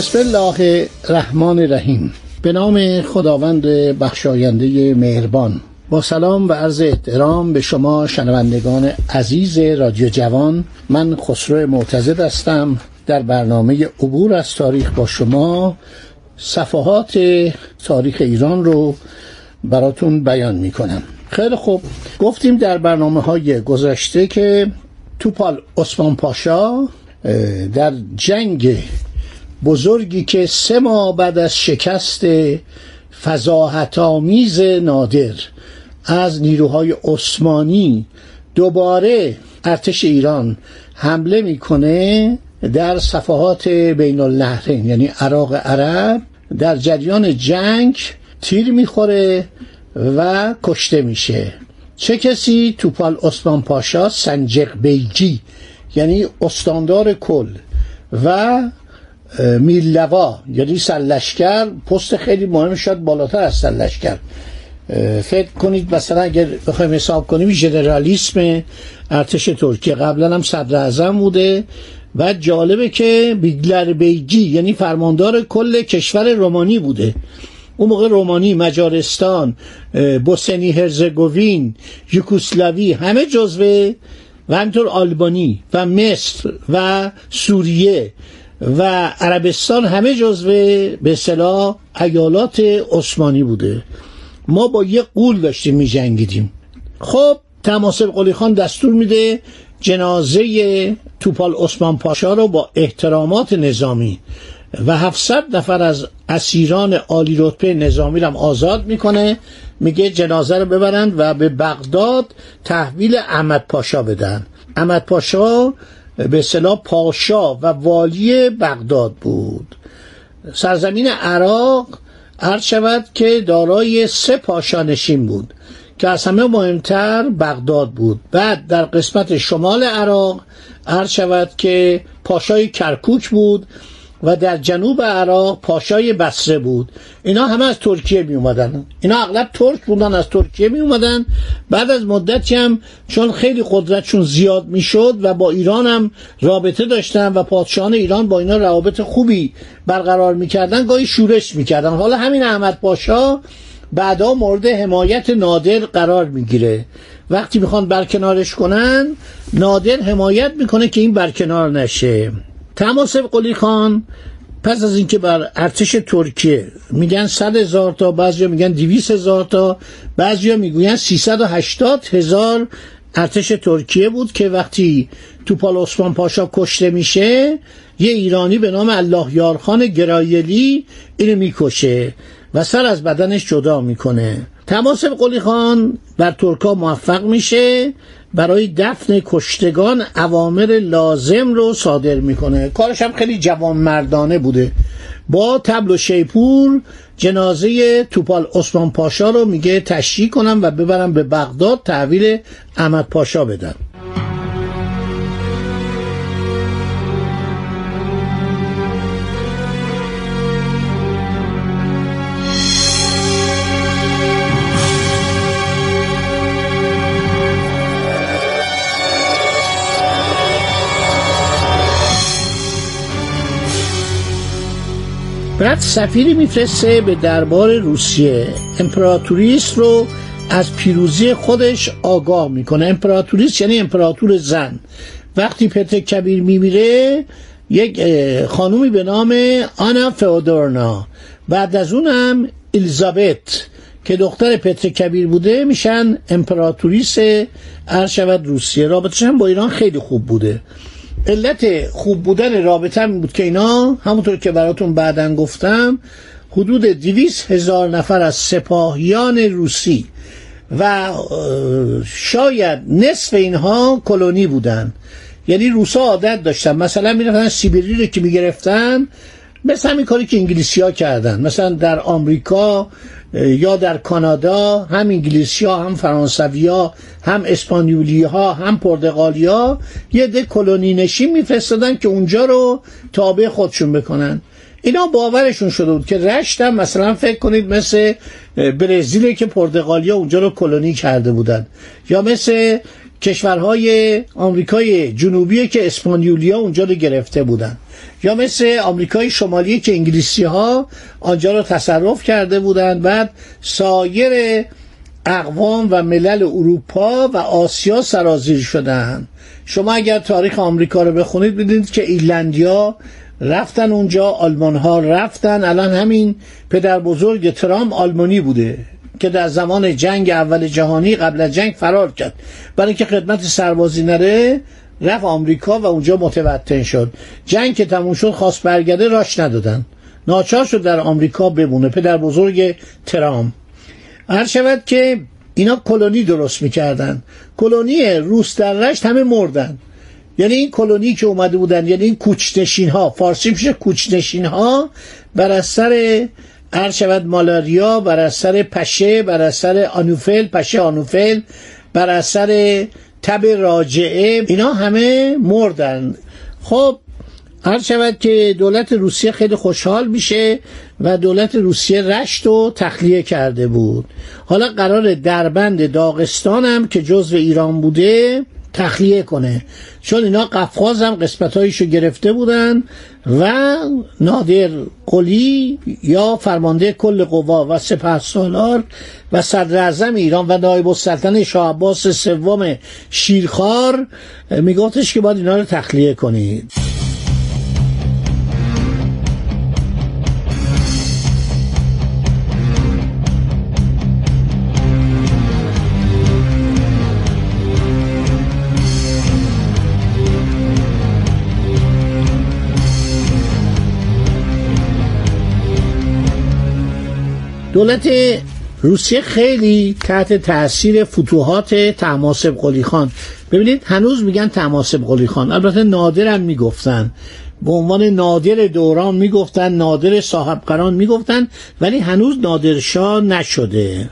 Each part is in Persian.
بسم الله الرحمن الرحیم. به نام خداوند بخشاینده مهربان. با سلام و عرض احترام به شما شنوندگان عزیز رادیو جوان. من خسرو معتزد هستم. در برنامه عبور از تاریخ با شما صفحات تاریخ ایران رو براتون بیان می کنم خیلی خوب. گفتیم در برنامه های گذشته که توپال عثمان پاشا در جنگ بزرگی که سه ماه بعد از شکست فضاحت آمیز نادر از نیروهای عثمانی دوباره ارتش ایران حمله می‌کنه در صفحات بین النهرین یعنی عراق عرب در جریان جنگ تیر می‌خوره و کشته میشه. چه کسی؟ توپال عثمان پاشا سنجق بیجی یعنی استاندار کل و میلوا یعنی سرلشکر پست خیلی مهم شد بالاتر از سرلشکر. فکر کنید مثلا اگر بخوایم حساب کنیم ژنرالیسم ارتش ترکیه قبلا هم صدر اعظم بوده. و جالبه که بیگلر بیگی یعنی فرماندار کل کشور رومانی بوده. اون موقع رومانی مجارستان بوسنی هرزگوین یوکوسلاوی همه جزوه و همینطور آلبانی و مصر و سوریه. و عربستان همه جزو به صلاح ایالات عثمانی بوده. ما با یه قول داشتیم می جنگیدیم. خب تماسب قلی خان دستور میده جنازه توپال عثمان پاشا رو با احترامات نظامی و 700 نفر از اسیران عالی رتبه نظامی رو آزاد می‌کنه. میگه جنازه رو ببرند و به بغداد تحویل احمد پاشا بدن. احمد پاشا به اصطلاح پاشا و والی بغداد بود. سرزمین عراق عرض شود که دارای سه پاشا نشین بود که از همه مهمتر بغداد بود. بعد در قسمت شمال عراق عرض شود که پاشای کرکوک بود و در جنوب عراق پاشای بسره بود. اینا همه از ترکیه می اومدن. اینا اغلب ترک بودن از ترکیه می اومدن. بعد از مدتی هم چون خیلی قدرتشون زیاد می شد و با ایران هم رابطه داشتن و پادشاهان ایران با اینا روابط خوبی برقرار می‌کردن گاهی شورش می‌کردن حالا همین احمد پاشا بعدا مورد حمایت نادر قرار می‌گیره وقتی می‌خوان برکنارش کنن نادر حمایت می‌کنه که این برکنار نشه. تماسب قلی خان پس از اینکه بر ارتش ترکیه میگن صد هزار تا بعضی میگن دیویس هزار تا بعضی می‌گوین سیصد و هشتاد هزار ارتش ترکیه بود که وقتی توپال عثمان پاشا کشته میشه یه ایرانی به نام الله یارخان گرایلی اینو می‌کشه و سر از بدنش جدا می‌کنه. تماسب قلی خان بر ترکا موفق میشه برای دفن کشتگان اوامر لازم رو صادر می‌کنه. کارش هم خیلی جوان مردانه بوده. با تبل و شیپور جنازه توپال عثمان پاشا رو میگه تشییع کنم و ببرم به بغداد تحویل احمد پاشا بدم بعد سفیری میفرسته به دربار روسیه. امپراتوریس رو از پیروزی خودش آگاه می‌کنه. امپراتوریس یعنی امپراتور زن. وقتی پتر کبیر میمیره یک خانومی به نام آنا فئودورنا. بعد از اونم الیزابت که دختر پتر کبیر بوده میشن امپراتوریس ارشود روسیه. رابطش هم با ایران خیلی خوب بوده. علت خوب بودن رابطه هم بود که اینا همونطور که براتون بعدا گفتم حدود دویس هزار نفر از سپاهیان روسی و شاید نصف اینها کلونی بودن. یعنی روسا عادت داشتن. مثلا می‌رفتن سیبری رو که می‌گرفتن مثل همین کاری که انگلیسی ها کردن. مثلا در آمریکا یا در کانادا هم انگلیسی ها هم فرانسوی ها هم اسپانیولی ها هم پرتغالی ها یه ده کلونی نشین میفرستادن که اونجا رو تابع خودشون بکنن. اینا باورشون شده بود که رشت هم مثلا فکر کنید مثل برزیل که پرتغالیا اونجا رو کلونی کرده بودن. یا مثل کشورهای آمریکای جنوبی که اسپانیولیا اونجا رو گرفته بودن. یا مثل آمریکای شمالی که انگلیسی ها آنجا رو تصرف کرده بودند بعد سایر اقوام و ملل اروپا و آسیا سرازیر شدن. شما اگر تاریخ آمریکا رو بخونید ببینید که ایرلندیا رفتن اونجا آلمان ها رفتن. الان همین پدر بزرگ ترام آلمانی بوده. که در زمان جنگ اول جهانی قبل از جنگ فرار کرد. برای اینکه خدمت سربازی نره رفت آمریکا و اونجا متوطن شد. جنگ که تموم شد خواست برگرده راش ندادن. ناچار شد در آمریکا بمونه. پدر بزرگ ترام هر شود که اینا کلونی درست می‌کردن. کلونی روس در رشت همه مردن. یعنی این کلونی که اومده بودن یعنی این کوچنشین ها فارسی میشه کوچنشین ها بر اثر هر شود مالاریا بر اثر پشه بر اثر آنوفل پشه آنوفل بر اثر تب راجعه اینا همه مردن. خب هر شود که دولت روسیه خیلی خوشحال میشه و دولت روسیه رشت و تخلیه کرده بود. حالا قرار دربند داغستان هم که جزو ایران بوده تخلیه کنه. چون اینا قفقاز هم قسمت گرفته بودن و نادر قلی یا فرمانده کل قوا و سپه سالار و صدر ایران و نایب السلطنه شاه عباس سوم شیرخوار میگفتش که باید اینا رو تخلیه کنید. دولت روسیه خیلی تحت تاثیر فتوحات تماسب قلی خان. ببینید هنوز میگن تماسب قلی خان. البته نادرم می‌گفتن. به عنوان نادر دوران می‌گفتن نادر صاحب قران می‌گفتن ولی هنوز نادرشاه نشده.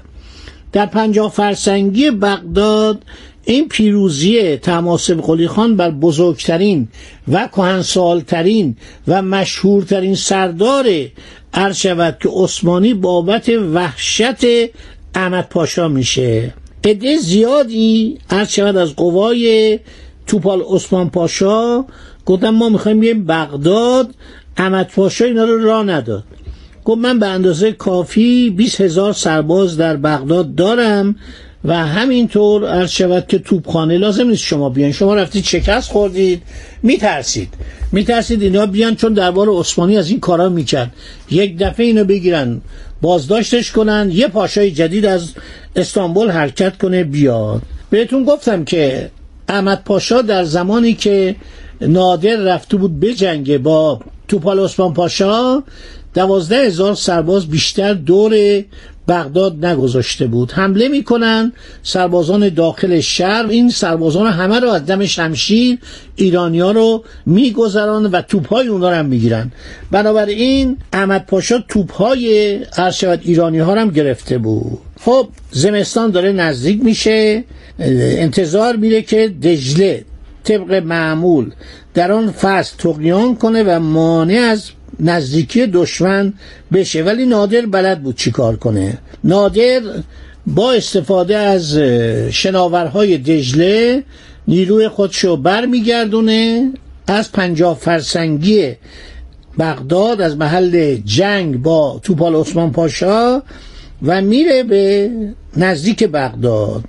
در پنجاه فرسنگی بغداد این پیروزی تماسب قلی خان بر بزرگترین و کهنسالترین و مشهورترین سردار عرض شود که عثمانی بابت وحشت احمد پاشا میشه. عده زیادی عرض شود از قوای توپال عثمان پاشا. گفتم ما می‌خوایم بریم بغداد احمد پاشا اینا رو راه نداد. گفت من به اندازه کافی 20 هزار سرباز در بغداد دارم. و همینطور عرض شود که توپخانه لازم نیست شما بیان شما رفتید شکست خوردید میترسید. میترسید اینا بیان چون دربار عثمانی از این کارا می‌کرد. یک دفعه اینو بگیرن بازداشتش کنن یه پاشای جدید از استانبول حرکت کنه بیاد. بهتون گفتم که احمد پاشا در زمانی که نادر رفته بود بجنگه با توپال عثمان پاشا دوازده هزار سرباز بیشتر دور بغداد نگذاشته بود. حمله می‌کنن سربازان داخل شهر. این سربازان همه رو از دم شمشیر ایرانیا رو میگذران و توپهای اونا رو هم می‌گیرن. بنابراین احمد پاشا توپهای شود ایرانی ها هم گرفته بود. خب زمستان داره نزدیک میشه. انتظار میره که دجله طبق معمول در آن فصل تقیان کنه و مانع از نزدیکی دشمن بشه. ولی نادر بلد بود چیکار کنه. نادر با استفاده از شناورهای دجله نیروی خودشو برمیگردونه. از پنجاه فرسنگی بغداد از محل جنگ با توپال عثمان پاشا و میره به نزدیک بغداد.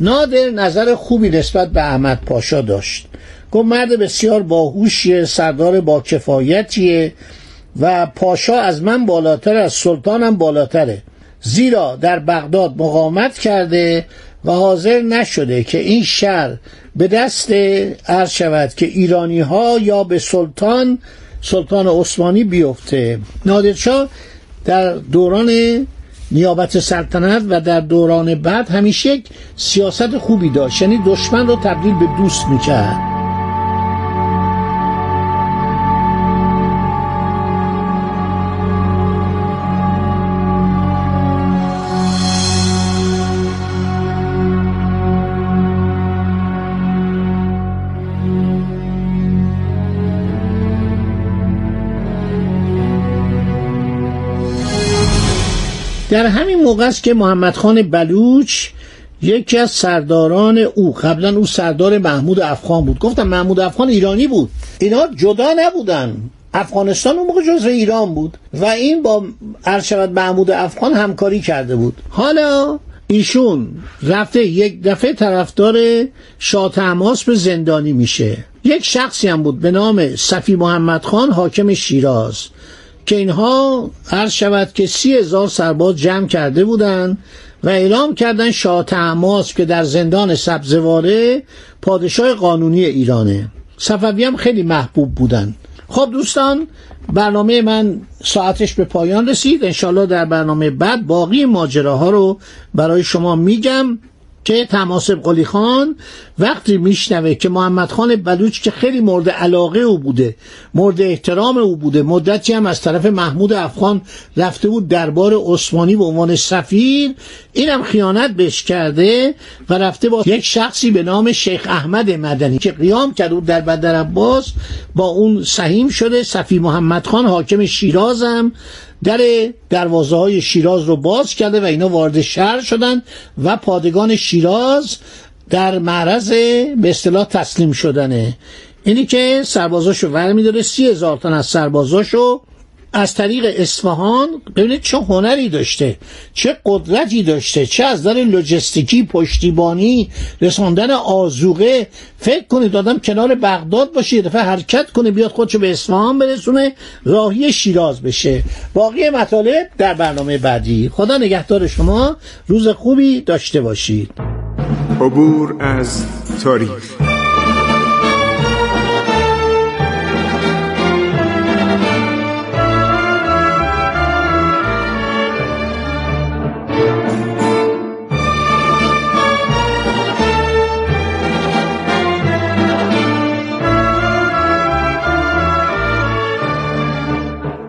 نادر نظر خوبی نسبت به احمد پاشا داشت. گفت مرد بسیار باهوشیه سردار با کفایتیه. و پاشا از من بالاتر از سلطانم بالاتره. زیرا در بغداد مقامت کرده و حاضر نشده که این شهر به دست عرض شود که ایرانی ها یا به سلطان سلطان عثمانی بیفته. نادرشاه در دوران نیابت سلطنت و در دوران بعد همیشه یک سیاست خوبی داشت. یعنی دشمن رو تبدیل به دوست می‌کرد. در همین موقع است که محمد خان بلوچ یکی از سرداران او قبلا او سردار محمود افغان بود. گفتم محمود افغان ایرانی بود. اینا جدا نبودن. افغانستان اون موقع جزو ایران بود و این با ارشد محمود افغان همکاری کرده بود. حالا ایشون رفته یک دفعه طرفدار شاه تماس به زندانی میشه. یک شخصی هم بود به نام صفی محمد خان حاکم شیراز. که اینها عرض شود که سی هزار سرباز جمع کرده بودند و اعلام کردن شاه تماس که در زندان سبزواره پادشاه قانونی ایرانه. صفوی هم خیلی محبوب بودن خب دوستان برنامه من ساعتش به پایان رسید. انشالله در برنامه بعد باقی ماجراها رو برای شما میگم. که تماسب قلی خان وقتی میشنوه که محمد خان بلوچ که خیلی مورد علاقه او بوده مورد احترام او بوده مدتی هم از طرف محمود افغان رفته بود دربار عثمانی به عنوان سفیر اینم خیانت بهش کرده و رفته با یک شخصی به نام شیخ احمد مدنی که قیام کرده بود در بدر عباس با اون سهیم شده صفی محمد خان حاکم شیرازم در دروازه های شیراز رو باز کرده و اینا وارد شهر شدن و پادگان شیراز در معرض به اصطلاح تسلیم شدنه. اینی که سربازاشو ور سی هزار تن از سربازاشو از طریق اصفهان ببینید چه هنری داشته چه قدرتی داشته چه از در لوجستیکی پشتیبانی رساندن آزوقه فکر کنید دادم کنار بغداد باشه یه حرکت کنه بیاد خودشو به اصفهان برسونه راهی شیراز بشه. باقی مطالب در برنامه بعدی. خدا نگهدار شما روز خوبی داشته باشید. عبور از تاریخ.